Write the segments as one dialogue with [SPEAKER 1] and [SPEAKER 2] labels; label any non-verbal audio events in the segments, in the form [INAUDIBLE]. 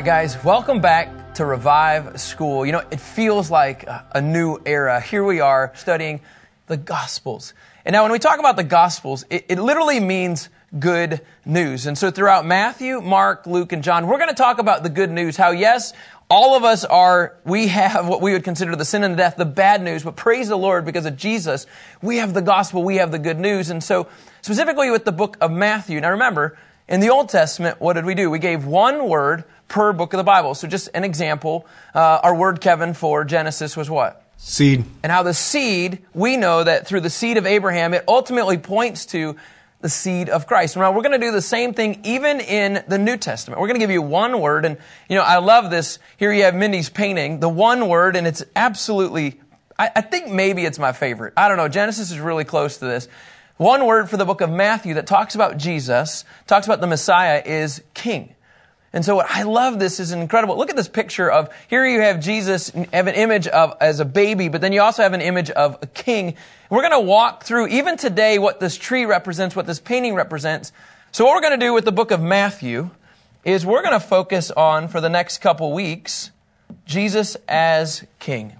[SPEAKER 1] right, guys, welcome back to Revive School. You know, it feels like a, new era. Here we are studying the Gospels. And now, when we talk about the Gospels, it, it literally means good news. And so, throughout Matthew, Mark, Luke, and John, we're going to talk about the good news. How, yes, all of us are, we have what we would consider the sin and the death, the bad news, but praise the Lord because of Jesus, we have the gospel, we have the good news. And so, specifically with the book of Matthew, now remember, in the Old Testament, what did we do? We gave one word per book of the Bible. So just an example, uh, our word, Kevin, for Genesis was what?
[SPEAKER 2] Seed.
[SPEAKER 1] And how the seed, we know that through the seed of Abraham, it ultimately points to the seed of Christ. Now we're going to do the same thing even in the New Testament. We're going to give you one word, and you know I love this. Here you have Mindy's painting, the one word, and it's absolutely. I, I think maybe it's my favorite. I don't know. Genesis is really close to this. One word for the book of Matthew that talks about Jesus, talks about the Messiah, is King. And so I love this is incredible. Look at this picture of here you have Jesus have an image of as a baby, but then you also have an image of a king. We're going to walk through even today what this tree represents, what this painting represents. So what we're going to do with the book of Matthew is we're going to focus on for the next couple weeks Jesus as king.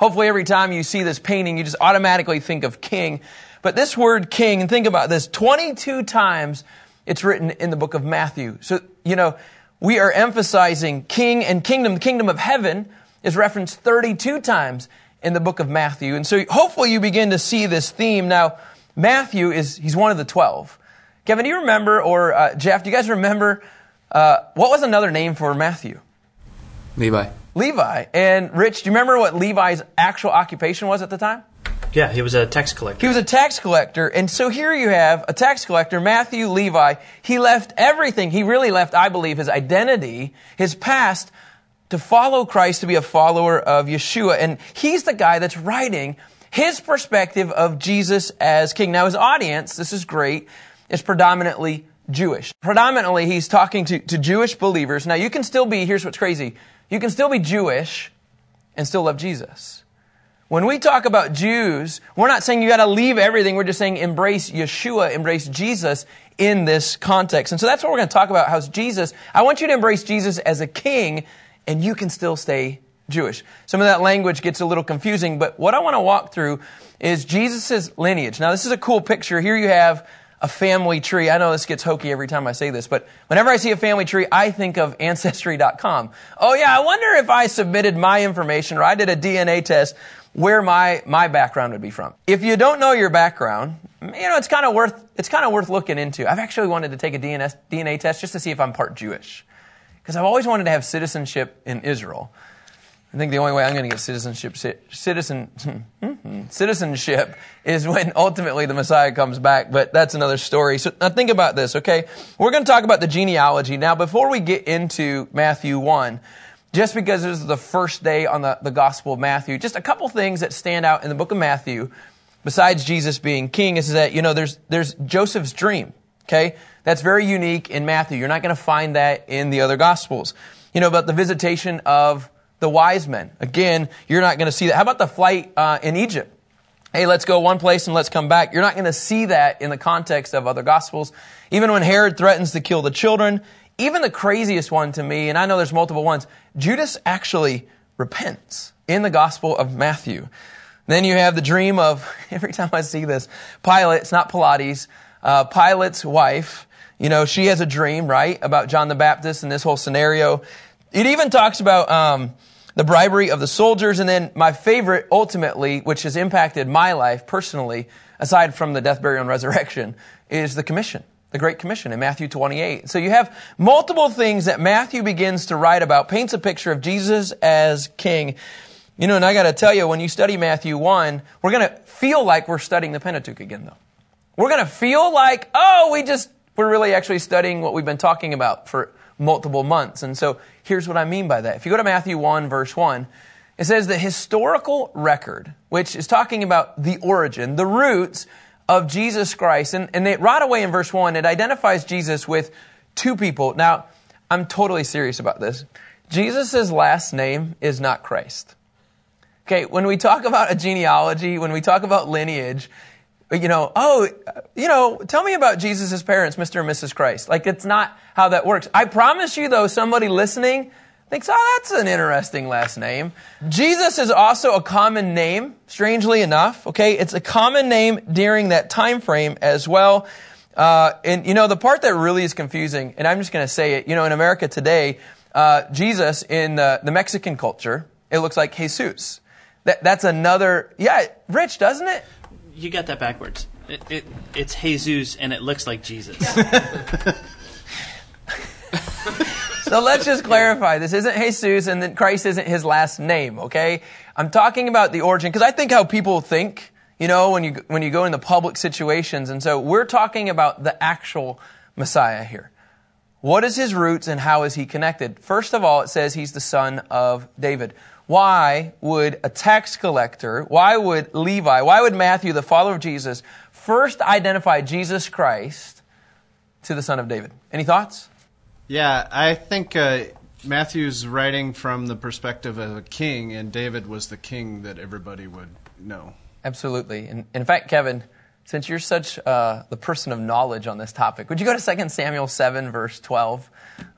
[SPEAKER 1] Hopefully every time you see this painting you just automatically think of king. But this word king, and think about this, 22 times it's written in the book of Matthew. So, you know, we are emphasizing king and kingdom. The kingdom of heaven is referenced 32 times in the book of Matthew. And so hopefully you begin to see this theme. Now, Matthew is, he's one of the 12. Kevin, do you remember, or uh, Jeff, do you guys remember, uh, what was another name for Matthew?
[SPEAKER 2] Levi.
[SPEAKER 1] Levi. And Rich, do you remember what Levi's actual occupation was at the time?
[SPEAKER 3] Yeah, he was a tax collector.
[SPEAKER 1] He was a tax collector. And so here you have a tax collector, Matthew Levi. He left everything. He really left, I believe, his identity, his past, to follow Christ, to be a follower of Yeshua. And he's the guy that's writing his perspective of Jesus as king. Now, his audience, this is great, is predominantly Jewish. Predominantly, he's talking to, to Jewish believers. Now, you can still be, here's what's crazy, you can still be Jewish and still love Jesus. When we talk about Jews, we're not saying you got to leave everything. We're just saying embrace Yeshua, embrace Jesus in this context. And so that's what we're going to talk about. How's Jesus? I want you to embrace Jesus as a king, and you can still stay Jewish. Some of that language gets a little confusing, but what I want to walk through is Jesus' lineage. Now, this is a cool picture. Here you have a family tree. I know this gets hokey every time I say this, but whenever I see a family tree, I think of Ancestry.com. Oh yeah, I wonder if I submitted my information or I did a DNA test where my, my background would be from. If you don't know your background, you know, it's kind of worth, it's kind of worth looking into. I've actually wanted to take a DNA, DNA test just to see if I'm part Jewish. Because I've always wanted to have citizenship in Israel. I think the only way I'm going to get citizenship, citizen, [LAUGHS] citizenship is when ultimately the Messiah comes back, but that's another story. So now think about this, okay? We're going to talk about the genealogy. Now, before we get into Matthew 1, just because this is the first day on the, the Gospel of Matthew, just a couple things that stand out in the book of Matthew, besides Jesus being king, is that, you know, there's, there's Joseph's dream, okay? That's very unique in Matthew. You're not going to find that in the other Gospels. You know, about the visitation of the wise men. Again, you're not going to see that. How about the flight uh, in Egypt? Hey, let's go one place and let's come back. You're not going to see that in the context of other Gospels. Even when Herod threatens to kill the children, even the craziest one to me, and I know there's multiple ones, Judas actually repents in the Gospel of Matthew. Then you have the dream of, [LAUGHS] every time I see this, Pilate, it's not Pilates, uh, Pilate's wife, you know, she has a dream, right, about John the Baptist and this whole scenario. It even talks about um, the bribery of the soldiers, and then my favorite, ultimately, which has impacted my life personally, aside from the death, burial, and resurrection, is the commission the Great Commission in Matthew 28. So you have multiple things that Matthew begins to write about, paints a picture of Jesus as king. You know, and I got to tell you, when you study Matthew 1, we're going to feel like we're studying the Pentateuch again, though. We're going to feel like, oh, we just, we're really actually studying what we've been talking about for multiple months. And so here's what I mean by that. If you go to Matthew 1, verse 1, it says the historical record, which is talking about the origin, the roots of Jesus Christ. And, and it, right away in verse 1, it identifies Jesus with two people. Now, I'm totally serious about this. Jesus' last name is not Christ. Okay, when we talk about a genealogy, when we talk about lineage, you know, oh, you know, tell me about Jesus' parents, Mr. and Mrs. Christ. Like, it's not how that works. I promise you, though, somebody listening thinks, oh, that's an interesting last name. Jesus is also a common name, strangely enough. Okay, it's a common name during that time frame as well. Uh, and you know, the part that really is confusing, and I'm just going to say it. You know, in America today, uh, Jesus in the, the Mexican culture, it looks like Jesus. That, that's another, yeah, rich, doesn't it?
[SPEAKER 3] You got that backwards. It, it, it's Jesus and it looks like Jesus. [LAUGHS] [LAUGHS]
[SPEAKER 1] so let's just clarify. This isn't Jesus and then Christ isn't his last name, okay? I'm talking about the origin because I think how people think, you know, when you, when you go into public situations. And so we're talking about the actual Messiah here. What is his roots and how is he connected? First of all, it says he's the son of David. Why would a tax collector, why would Levi, why would Matthew, the father of Jesus, first identify Jesus Christ to the son of David? Any thoughts?
[SPEAKER 2] Yeah, I think uh, Matthew's writing from the perspective of a king, and David was the king that everybody would know.
[SPEAKER 1] Absolutely. And in fact, Kevin, since you're such uh, the person of knowledge on this topic, would you go to 2 Samuel 7, verse 12?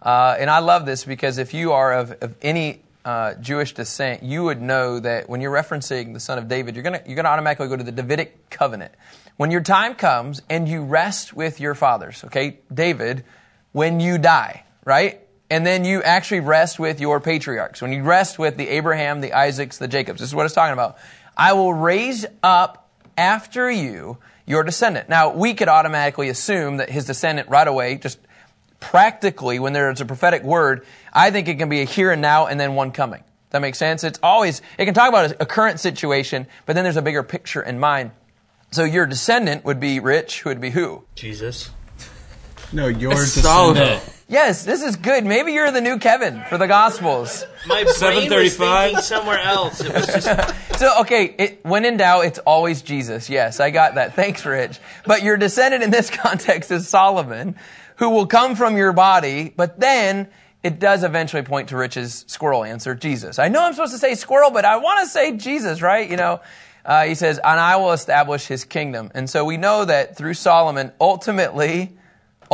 [SPEAKER 1] Uh, and I love this because if you are of, of any uh, Jewish descent, you would know that when you're referencing the son of David, you're going you're gonna automatically go to the Davidic covenant. When your time comes and you rest with your fathers, okay, David, when you die, right? And then you actually rest with your patriarchs. When you rest with the Abraham, the Isaacs, the Jacobs. This is what it's talking about. I will raise up after you your descendant. Now, we could automatically assume that his descendant right away just practically, when there's a prophetic word, I think it can be a here and now and then one coming. That makes sense? It's always, it can talk about a current situation, but then there's a bigger picture in mind. So your descendant would be rich, who would be who?
[SPEAKER 3] Jesus.
[SPEAKER 2] No, your descendant.
[SPEAKER 1] Yes, this is good. Maybe you're the new Kevin for the Gospels.
[SPEAKER 3] My brain was thinking somewhere else. It was just [LAUGHS]
[SPEAKER 1] So, okay, it, when in doubt, it's always Jesus. Yes, I got that. Thanks, Rich. But your descendant in this [LAUGHS] context is Solomon, who will come from your body, but then it does eventually point to Rich's squirrel answer, Jesus. I know I'm supposed to say squirrel, but I want to say Jesus, right? You know, uh, he says, and I will establish his kingdom. And so we know that through Solomon, ultimately,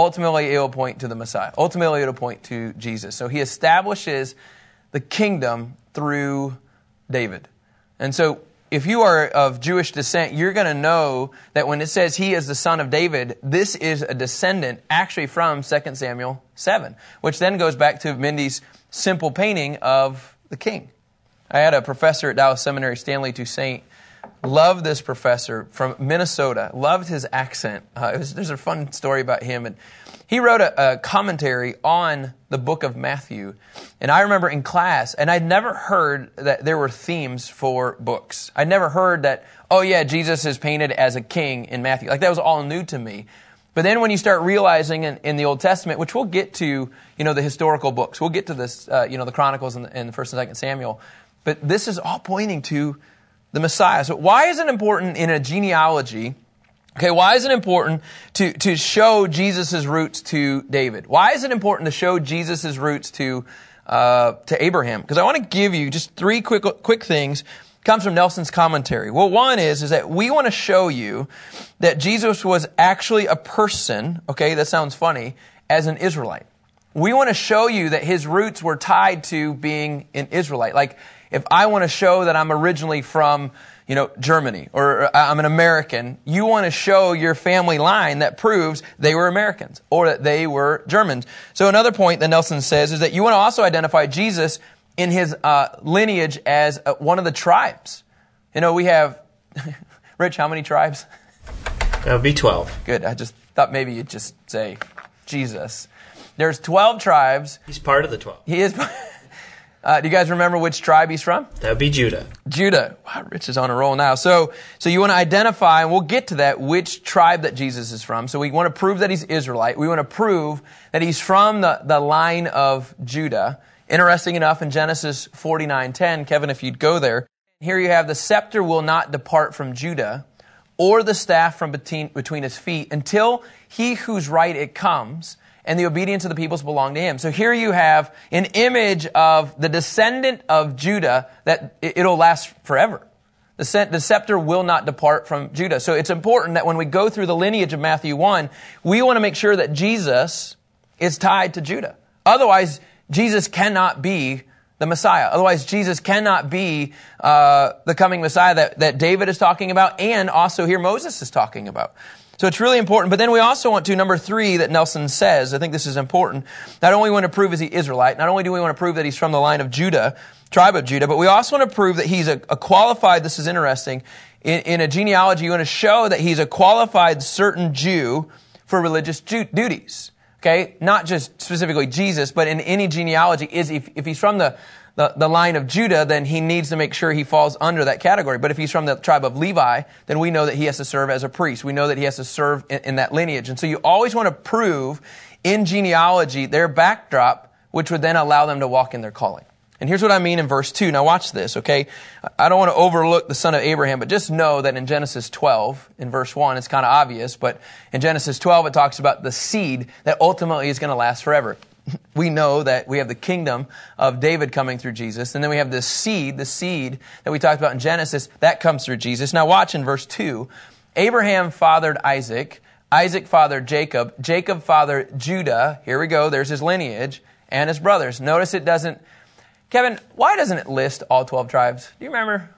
[SPEAKER 1] ultimately it will point to the Messiah. Ultimately, it'll point to Jesus. So he establishes the kingdom through David. And so if you are of Jewish descent, you're going to know that when it says he is the son of David, this is a descendant actually from 2 Samuel 7, which then goes back to Mindy's simple painting of the king. I had a professor at Dallas Seminary, Stanley Toussaint, loved this professor from Minnesota, loved his accent. Uh, was, there's a fun story about him. And he wrote a, a, commentary on the book of Matthew. And I remember in class, and I'd never heard that there were themes for books. I'd never heard that, oh yeah, Jesus is painted as a king in Matthew. Like that was all new to me. But then when you start realizing in, in the Old Testament, which we'll get to, you know, the historical books, we'll get to this, uh, you know, the Chronicles and, and the First and Second Samuel. But this is all pointing to the Messiah. So why is it important in a genealogy Okay, why is it important to, to show Jesus' roots to David? Why is it important to show Jesus' roots to, uh, to Abraham? Because I want to give you just three quick, quick things. It comes from Nelson's commentary. Well, one is, is that we want to show you that Jesus was actually a person, okay, that sounds funny, as an Israelite. We want to show you that his roots were tied to being an Israelite. Like, if I want to show that I'm originally from, you know, Germany or I'm an American, you want to show your family line that proves they were Americans or that they were Germans. So another point that Nelson says is that you want to also identify Jesus in his uh, lineage as uh, one of the tribes. You know, we have, [LAUGHS] Rich, how many tribes?
[SPEAKER 3] That would be 12.
[SPEAKER 1] Good. I just thought maybe you'd just say Jesus. There's 12 tribes.
[SPEAKER 3] He's part of the 12.
[SPEAKER 1] He is. [LAUGHS] Uh, do you guys remember which tribe he's from?
[SPEAKER 3] That would be Judah.
[SPEAKER 1] Judah. Wow, Rich is on a roll now. So, so you want to identify, and we'll get to that, which tribe that Jesus is from. So we want to prove that he's Israelite. We want to prove that he's from the, the line of Judah. Interesting enough, in Genesis 49:10, Kevin, if you'd go there, here you have the scepter will not depart from Judah, or the staff from between, between his feet, until he whose right it comes and the obedience of the peoples belong to him. So here you have an image of the descendant of Judah that it'll last forever. The, scepter will not depart from Judah. So it's important that when we go through the lineage of Matthew 1, we want to make sure that Jesus is tied to Judah. Otherwise, Jesus cannot be the Messiah. Otherwise, Jesus cannot be uh, the coming Messiah that, that David is talking about and also here Moses is talking about. So it's really important. But then we also want to, number three, that Nelson says, I think this is important. Not only want to prove is he Israelite, not only do we want to prove that he's from the line of Judah, tribe of Judah, but we also want to prove that he's a, a qualified, this is interesting, in, in, a genealogy, you want to show that he's a qualified certain Jew for religious ju- duties. Okay? Not just specifically Jesus, but in any genealogy, is if, if he's from the, the, the, line of Judah, then he needs to make sure he falls under that category. But if he's from the tribe of Levi, then we know that he has to serve as a priest. We know that he has to serve in, in that lineage. And so you always want to prove in genealogy their backdrop, which would then allow them to walk in their calling. And here's what I mean in verse 2. Now watch this, okay? I don't want to overlook the son of Abraham, but just know that in Genesis 12, in verse 1, it's kind of obvious, but in Genesis 12, it talks about the seed that ultimately is going to last forever. We know that we have the kingdom of David coming through Jesus, and then we have this seed, the seed that we talked about in Genesis, that comes through Jesus. Now watch in verse 2. Abraham fathered Isaac, Isaac fathered Jacob, Jacob fathered Judah, here we go, there's his lineage, and his brothers. Notice it doesn't Kevin, why doesn't it list all 12 tribes? Do you remember?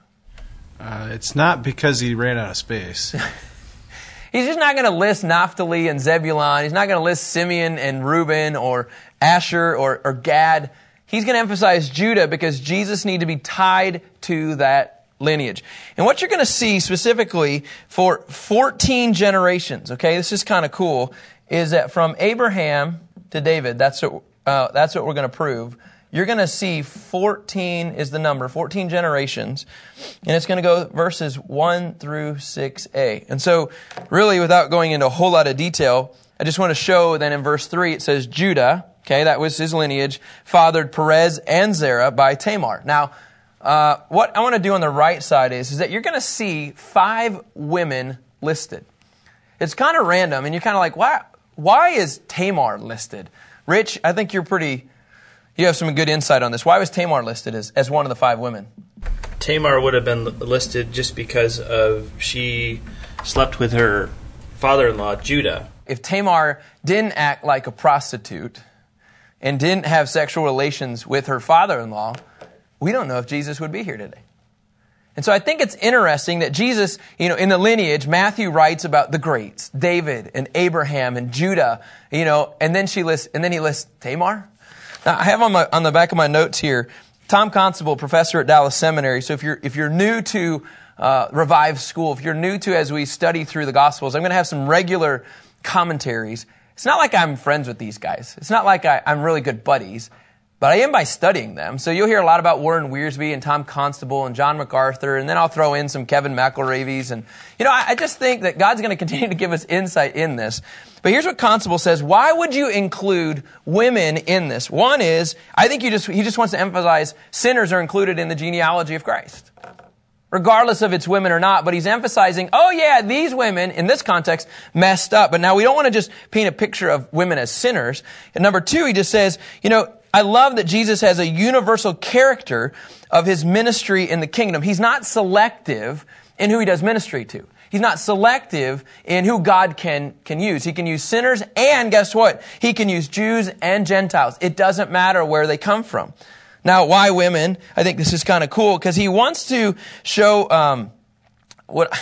[SPEAKER 2] Uh, it's not because he ran out of space. [LAUGHS]
[SPEAKER 1] He's just not going to list Naphtali and Zebulon. He's not going to list Simeon and Reuben or Asher or, or Gad. He's going to emphasize Judah because Jesus needs to be tied to that lineage. And what you're going to see specifically for 14 generations, okay, this is kind of cool, is that from Abraham to David, that's what, uh, that's what we're going to prove you're going to see 14 is the number, 14 generations, and it's going to go verses 1 through 6a. And so, really, without going into a whole lot of detail, I just want to show that in verse 3 it says Judah, okay, that was his lineage, fathered Perez and Zerah by Tamar. Now, uh, what I want to do on the right side is, is that you're going to see five women listed. It's kind of random, and you're kind of like, why, why is Tamar listed? Rich, I think you're pretty you have some good insight on this. Why was Tamar listed as, as one of the five women?
[SPEAKER 3] Tamar would have been listed just because of she slept with her father-in-law Judah.
[SPEAKER 1] If Tamar didn't act like a prostitute and didn't have sexual relations with her father-in-law, we don't know if Jesus would be here today. And so I think it's interesting that Jesus, you know, in the lineage, Matthew writes about the greats, David and Abraham and Judah, you know, and then she lists, and then he lists Tamar. Now, I have on, my, on the back of my notes here, Tom Constable, professor at Dallas Seminary. So if you're, if you're new to uh, Revive School, if you're new to as we study through the Gospels, I'm going to have some regular commentaries. It's not like I'm friends with these guys. It's not like I, I'm really good buddies but I am by studying them. So you'll hear a lot about Warren Wiersbe and Tom Constable and John MacArthur, and then I'll throw in some Kevin McElravy's. And, you know, I, I just think that God's going to continue to give us insight in this. But here's what Constable says. Why would you include women in this? One is, I think you just, he just wants to emphasize sinners are included in the genealogy of Christ. Regardless of it's women or not, but he's emphasizing, oh yeah, these women, in this context, messed up. But now we don't want to just paint a picture of women as sinners. And number two, he just says, you know, I love that Jesus has a universal character of his ministry in the kingdom. He's not selective in who he does ministry to. He's not selective in who God can, can use. He can use sinners and guess what? He can use Jews and Gentiles. It doesn't matter where they come from. Now, why women? I think this is kind of cool because he wants to show um, what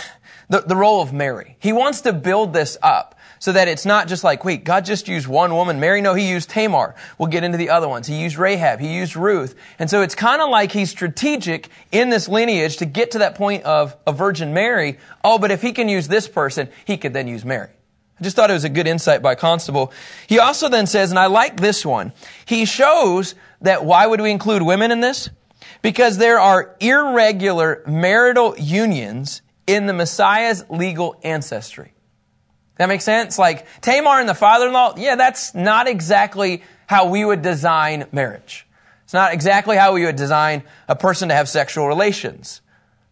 [SPEAKER 1] the, the role of Mary. He wants to build this up so that it's not just like, wait, God just used one woman, Mary? No, he used Tamar. We'll get into the other ones. He used Rahab. He used Ruth. And so it's kind of like he's strategic in this lineage to get to that point of a Virgin Mary. Oh, but if he can use this person, he could then use Mary. Just thought it was a good insight by Constable. He also then says, and I like this one, he shows that why would we include women in this? Because there are irregular marital unions in the Messiah's legal ancestry. That makes sense? Like Tamar and the father-in-law, yeah, that's not exactly how we would design marriage. It's not exactly how we would design a person to have sexual relations.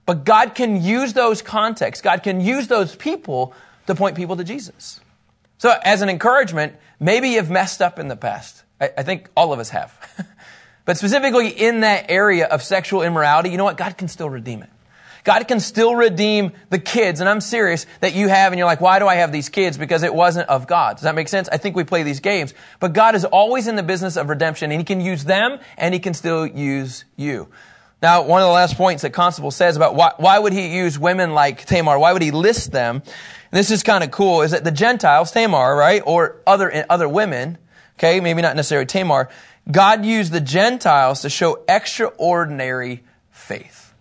[SPEAKER 1] But God can use those contexts. God can use those people to point people to Jesus. So as an encouragement, maybe you've messed up in the past. I, I think all of us have. [LAUGHS] but specifically in that area of sexual immorality, you know what? God can still redeem it. God can still redeem the kids, and I'm serious, that you have, and you're like, why do I have these kids? Because it wasn't of God. Does that make sense? I think we play these games. But God is always in the business of redemption, and He can use them, and He can still use you. Now, one of the last points that Constable says about why, why would he use women like Tamar? Why would he list them? this is kind of cool, is that the Gentiles, Tamar, right, or other, other women, okay, maybe not necessarily Tamar, God used the Gentiles to show extraordinary faith.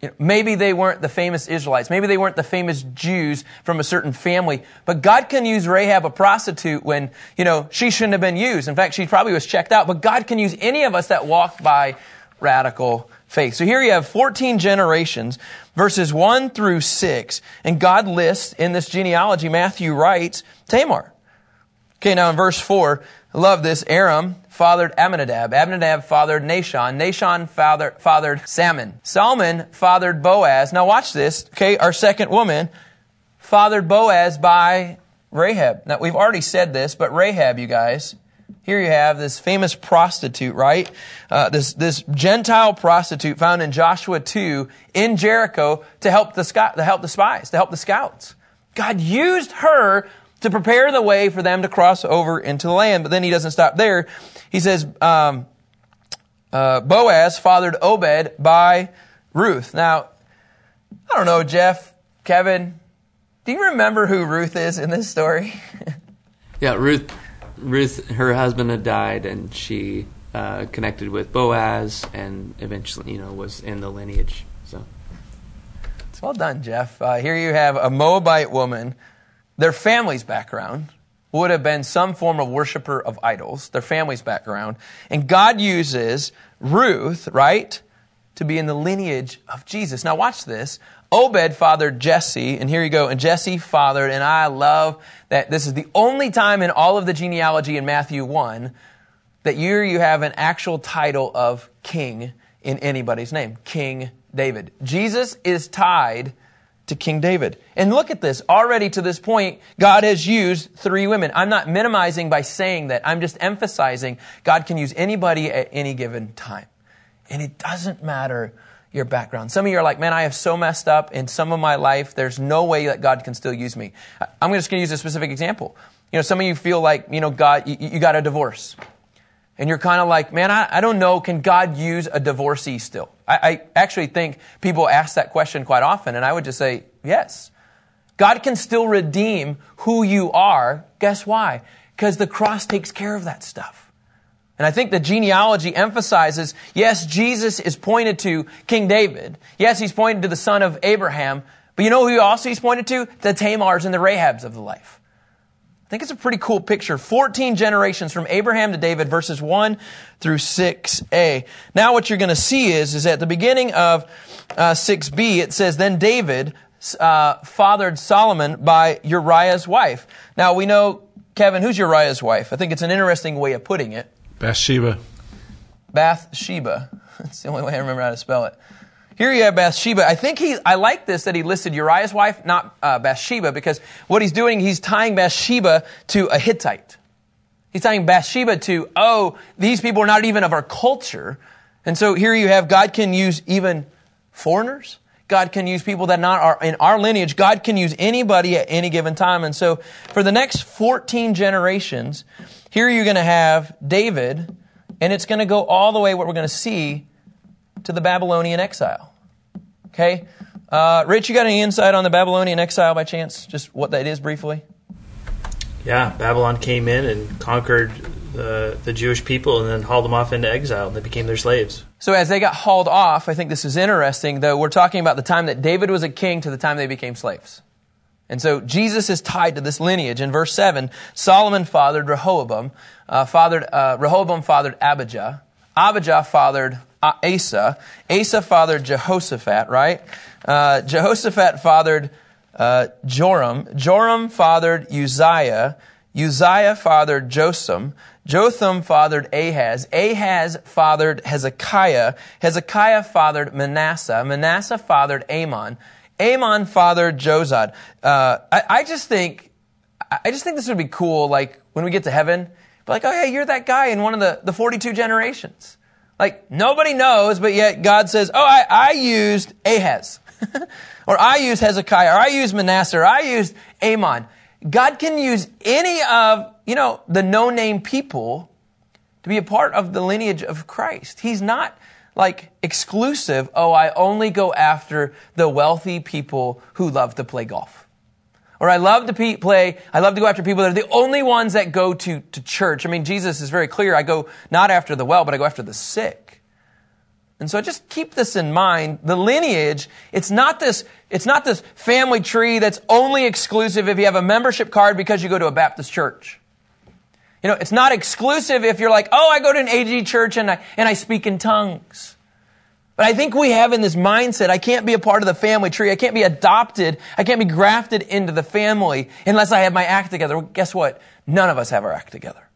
[SPEAKER 1] You know, maybe they weren't the famous Israelites. Maybe they weren't the famous Jews from a certain family. But God can use Rahab, a prostitute, when, you know, she shouldn't have been used. In fact, she probably was checked out. But God can use any of us that walk by radical faith. So here you have 14 generations, verses 1 through 6. And God lists in this genealogy, Matthew writes, Tamar. Okay, now in verse 4, I love this. Aram fathered Amminadab. Amminadab fathered Nahshon. Nahshon father, fathered Salmon. Salmon fathered Boaz. Now watch this. Okay, our second woman fathered Boaz by Rahab. Now we've already said this, but Rahab, you guys, here you have this famous prostitute, right? Uh, this this Gentile prostitute found in Joshua two in Jericho to help the to help the spies, to help the scouts. God used her to prepare the way for them to cross over into the land. But then he doesn't stop there. He says, um, uh, Boaz fathered Obed by Ruth. Now, I don't know, Jeff, Kevin, do you remember who Ruth is in this story? [LAUGHS]
[SPEAKER 4] yeah, Ruth. Ruth, her husband had died, and she uh, connected with Boaz, and eventually, you know, was in the lineage. So,
[SPEAKER 1] well done, Jeff. Uh, here you have a Moabite woman their family's background would have been some form of worshiper of idols, their family's background. And God uses Ruth, right, to be in the lineage of Jesus. Now watch this. Obed fathered Jesse, and here you go, and Jesse fathered, and I love that this is the only time in all of the genealogy in Matthew 1 that here you have an actual title of king in anybody's name. King David. Jesus is tied to King David. And look at this. Already to this point, God has used three women. I'm not minimizing by saying that. I'm just emphasizing God can use anybody at any given time. And it doesn't matter your background. Some of you are like, man, I have so messed up in some of my life. There's no way that God can still use me. I'm just going to use a specific example. You know, some of you feel like, you know, God, you, you got a divorce. And you're kind of like, man, I, I don't know, can God use a divorcee still? I, I actually think people ask that question quite often, and I would just say, yes. God can still redeem who you are. Guess why? Because the cross takes care of that stuff. And I think the genealogy emphasizes, yes, Jesus is pointed to King David. Yes, he's pointed to the son of Abraham. But you know who also he's pointed to? The Tamars and the Rahabs of the life. I think it's a pretty cool picture. 14 generations from Abraham to David, verses 1 through 6a. Now what you're going to see is, is at the beginning of uh, 6b, it says, Then David uh, fathered Solomon by Uriah's wife. Now we know, Kevin, who's Uriah's wife? I think it's an interesting way of putting it.
[SPEAKER 2] Bathsheba.
[SPEAKER 1] Bathsheba. [LAUGHS] That's the only way I remember how to spell it. Here you have Bathsheba. I think he, I like this that he listed Uriah's wife, not uh, Bathsheba, because what he's doing, he's tying Bathsheba to a Hittite. He's tying Bathsheba to, oh, these people are not even of our culture. And so here you have God can use even foreigners. God can use people that not are in our lineage. God can use anybody at any given time. And so for the next 14 generations, here you're going to have David, and it's going to go all the way what we're going to see to the Babylonian exile. Okay? Uh, Rich, you got any insight on the Babylonian exile by chance? Just what that is briefly?
[SPEAKER 3] Yeah, Babylon came in and conquered the, the Jewish people and then hauled them off into exile and they became their slaves.
[SPEAKER 1] So as they got hauled off, I think this is interesting, though we're talking about the time that David was a king to the time they became slaves. And so Jesus is tied to this lineage. In verse 7, Solomon fathered Rehoboam, uh, fathered, uh, Rehoboam fathered Abijah, Abijah fathered uh, Asa. Asa fathered Jehoshaphat, right? Uh, Jehoshaphat fathered uh, Joram. Joram fathered Uzziah. Uzziah fathered Jotham. Jotham fathered Ahaz. Ahaz fathered Hezekiah. Hezekiah fathered Manasseh. Manasseh fathered Amon. Amon fathered Josiah. Uh, I, I, just think, I just think this would be cool. Like when we get to heaven, be like, oh yeah, you're that guy in one of the, the 42 generations. Like nobody knows, but yet God says, oh, I, I used Ahaz. [LAUGHS] or I used Hezekiah, or I used Manasseh, or I used Amon. God can use any of, you know, the no-name people to be a part of the lineage of Christ. He's not like exclusive, oh, I only go after the wealthy people who love to play golf. Or I love to pe- play, I love to go after people that are the only ones that go to, to church. I mean, Jesus is very clear. I go not after the well, but I go after the sick. And so just keep this in mind. The lineage, it's not this, it's not this family tree that's only exclusive if you have a membership card because you go to a Baptist church. You know, it's not exclusive if you're like, oh, I go to an AG church and I, and I speak in tongues. But I think we have in this mindset, I can't be a part of the family tree. I can't be adopted. I can't be grafted into the family unless I have my act together. Well, guess what? None of us have our act together.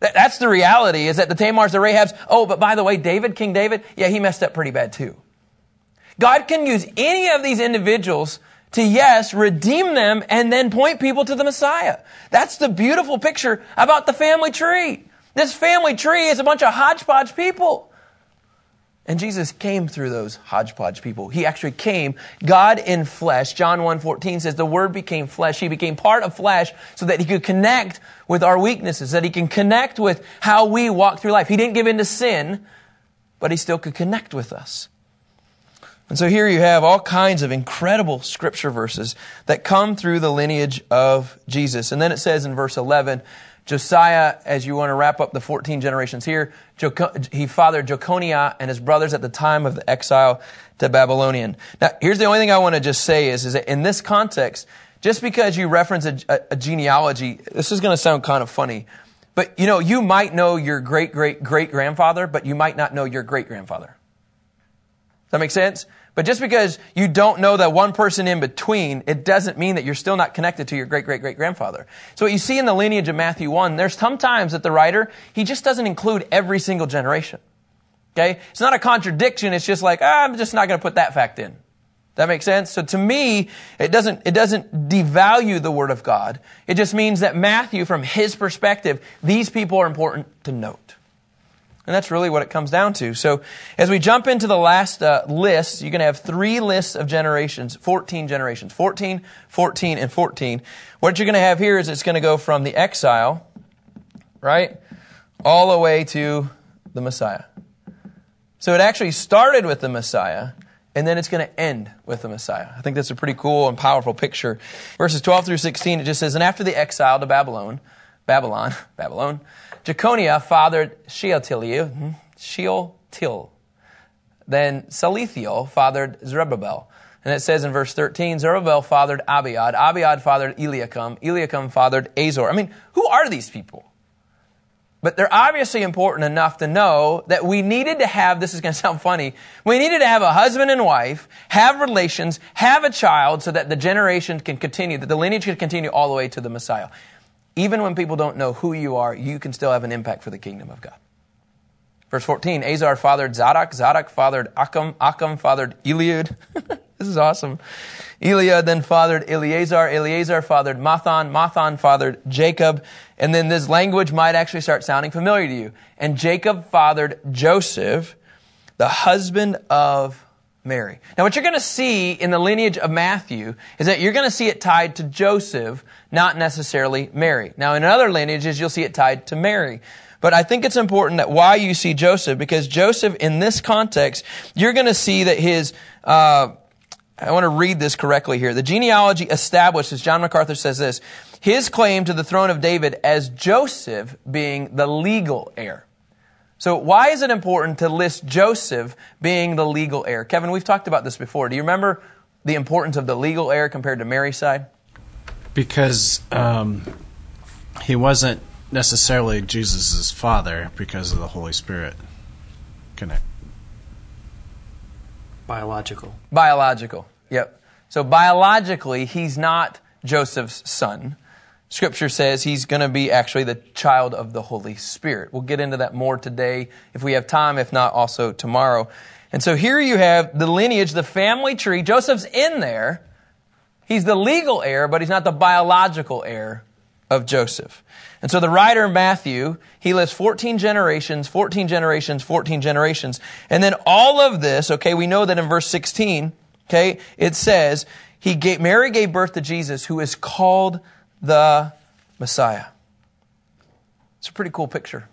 [SPEAKER 1] That's the reality is that the Tamars, the Rahabs, oh, but by the way, David, King David, yeah, he messed up pretty bad too. God can use any of these individuals to yes, redeem them and then point people to the Messiah. That's the beautiful picture about the family tree. This family tree is a bunch of hodgepodge people. And Jesus came through those hodgepodge people. He actually came, God in flesh. John 1.14 says the Word became flesh. He became part of flesh so that He could connect with our weaknesses, that He can connect with how we walk through life. He didn't give in to sin, but He still could connect with us. And so here you have all kinds of incredible scripture verses that come through the lineage of Jesus. And then it says in verse 11, Josiah, as you want to wrap up the 14 generations here, he fathered Jeconiah and his brothers at the time of the exile to Babylonian. Now, here's the only thing I want to just say is, is that in this context, just because you reference a, a, a genealogy, this is going to sound kind of funny, but you know, you might know your great great great grandfather, but you might not know your great grandfather. That make sense? But just because you don't know that one person in between, it doesn't mean that you're still not connected to your great great great grandfather. So what you see in the lineage of Matthew 1, there's sometimes that the writer, he just doesn't include every single generation. Okay? It's not a contradiction, it's just like, ah, I'm just not going to put that fact in. That makes sense? So to me, it doesn't, it doesn't devalue the Word of God. It just means that Matthew, from his perspective, these people are important to note. And that's really what it comes down to. So as we jump into the last uh, list, you're going to have three lists of generations, 14 generations, 14, 14, and 14. What you're going to have here is it's going to go from the exile, right, all the way to the Messiah. So it actually started with the Messiah, and then it's going to end with the Messiah. I think that's a pretty cool and powerful picture. Verses 12 through 16, it just says, And after the exile to Babylon, Babylon, [LAUGHS] Babylon, Jeconiah fathered Shealtiel, hmm, Shealtiel. Then Salathiel fathered Zerubbabel. And it says in verse 13, Zerubbabel fathered Abiud. Abiud fathered Eliakim. Eliakim fathered Azor. I mean, who are these people? But they're obviously important enough to know that we needed to have, this is going [LAUGHS] to sound funny, we needed to have a husband and wife, have relations, have a child so that the generation can continue, that the lineage can continue all the way to the Messiah. Even when people don't know who you are, you can still have an impact for the kingdom of God. Verse 14, Azar fathered Zadok, Zadok fathered Achim, Achim fathered Eliud. [LAUGHS] this is awesome. Eliud then fathered Eleazar, Eleazar fathered Matthan, Matthan fathered Jacob, and then this language might actually start sounding familiar to you. And Jacob fathered Joseph, the husband of Mary. Now, what you're going to see in the lineage of Matthew is that you're going to see it tied to Joseph, not necessarily Mary. Now, in other lineages, you'll see it tied to Mary. But I think it's important that why you see Joseph, because Joseph, in this context, you're going to see that his, uh, I want to read this correctly here. The genealogy establishes, John MacArthur says this, his claim to the throne of David as Joseph being the legal heir. So why is it important to list Joseph being the legal heir? Kevin, we've talked about this before. Do you remember the importance of the legal heir compared to Mary's side?
[SPEAKER 2] Because um, he wasn't necessarily Jesus' father because of the Holy Spirit connect.
[SPEAKER 3] Biological.
[SPEAKER 1] Biological. Yep. So biologically, he's not Joseph's son. Scripture says he's going to be actually the child of the Holy Spirit. We'll get into that more today if we have time, if not also tomorrow. And so here you have the lineage, the family tree. Joseph's in there. He's the legal heir, but he's not the biological heir of Joseph. And so the writer Matthew, he lists 14 generations, 14 generations, 14 generations. And then all of this, okay, we know that in verse 16, okay, it says, he gave, Mary gave birth to Jesus, who is called the Messiah. It's a pretty cool picture.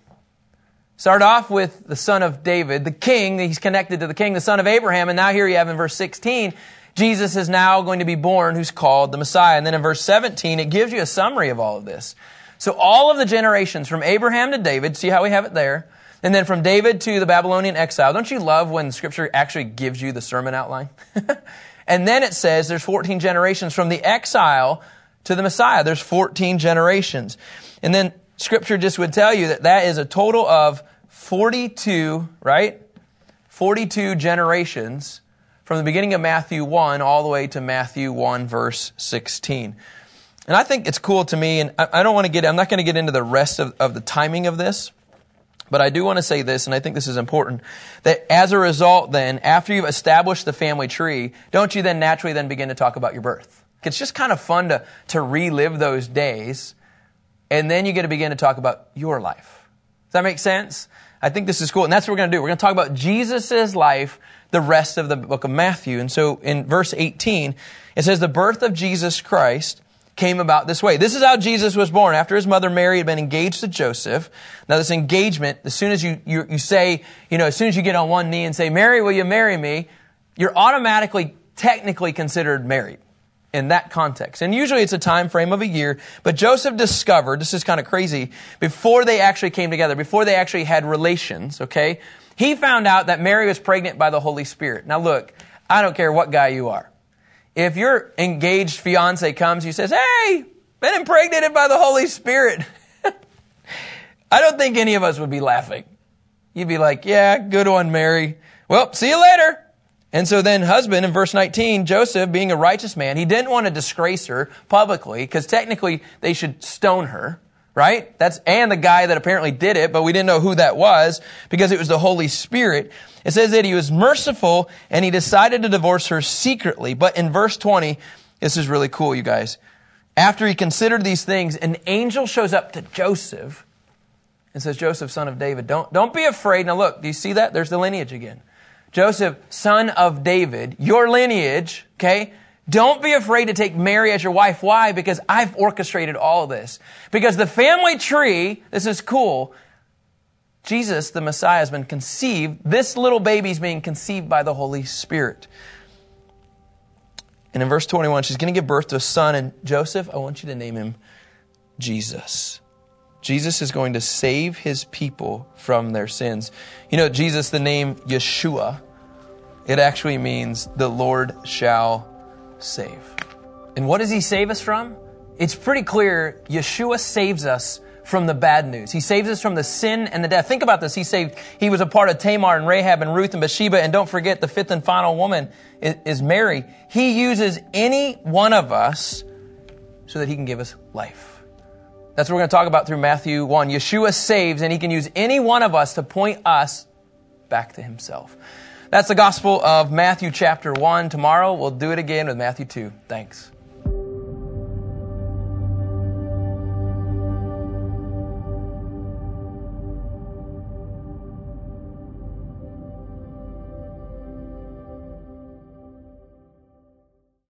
[SPEAKER 1] Start off with the son of David, the king, he's connected to the king, the son of Abraham, and now here you have in verse 16, Jesus is now going to be born who's called the Messiah. And then in verse 17, it gives you a summary of all of this. So all of the generations from Abraham to David, see how we have it there? And then from David to the Babylonian exile. Don't you love when scripture actually gives you the sermon outline? [LAUGHS] and then it says there's 14 generations from the exile to the Messiah. There's 14 generations. And then scripture just would tell you that that is a total of 42, right? 42 generations from the beginning of Matthew 1 all the way to Matthew 1 verse 16. And I think it's cool to me, and I, don't want to get, I'm not going to get into the rest of, of the timing of this, but I do want to say this, and I think this is important, that as a result then, after you've established the family tree, don't you then naturally then begin to talk about your birth? It's just kind of fun to, to relive those days, and then you get to begin to talk about your life. Does that make sense? I think this is cool, and that's what we're going to do. We're going to talk about Jesus' life the rest of the book of Matthew. And so in verse 18, it says, The birth of Jesus Christ came about this way. This is how Jesus was born. After his mother Mary had been engaged to Joseph. Now this engagement, as soon as you, you, you say, you know, as soon as you get on one knee and say, Mary, will you marry me? You're automatically, technically considered married in that context. And usually it's a time frame of a year, but Joseph discovered, this is kind of crazy, before they actually came together, before they actually had relations, okay? He found out that Mary was pregnant by the Holy Spirit. Now look, I don't care what guy you are. If your engaged fiance comes, you says, "Hey, been impregnated by the Holy Spirit." [LAUGHS] I don't think any of us would be laughing. You'd be like, "Yeah, good one, Mary. Well, see you later." And so then husband in verse 19, Joseph being a righteous man, he didn't want to disgrace her publicly because technically they should stone her, right? That's, and the guy that apparently did it, but we didn't know who that was because it was the Holy Spirit. It says that he was merciful and he decided to divorce her secretly. But in verse 20, this is really cool, you guys. After he considered these things, an angel shows up to Joseph and says, Joseph, son of David, don't, don't be afraid. Now look, do you see that? There's the lineage again. Joseph, son of David, your lineage, okay? Don't be afraid to take Mary as your wife. Why? Because I've orchestrated all of this. Because the family tree, this is cool, Jesus, the Messiah, has been conceived. This little baby is being conceived by the Holy Spirit. And in verse 21, she's going to give birth to a son. And Joseph, I want you to name him Jesus. Jesus is going to save his people from their sins. You know, Jesus, the name Yeshua, it actually means the Lord shall save. And what does he save us from? It's pretty clear Yeshua saves us from the bad news. He saves us from the sin and the death. Think about this. He saved, he was a part of Tamar and Rahab and Ruth and Bathsheba. And don't forget the fifth and final woman is, is Mary. He uses any one of us so that he can give us life. That's what we're going to talk about through Matthew 1. Yeshua saves and he can use any one of us to point us back to himself. That's the gospel of Matthew chapter 1. Tomorrow we'll do it again with Matthew 2. Thanks.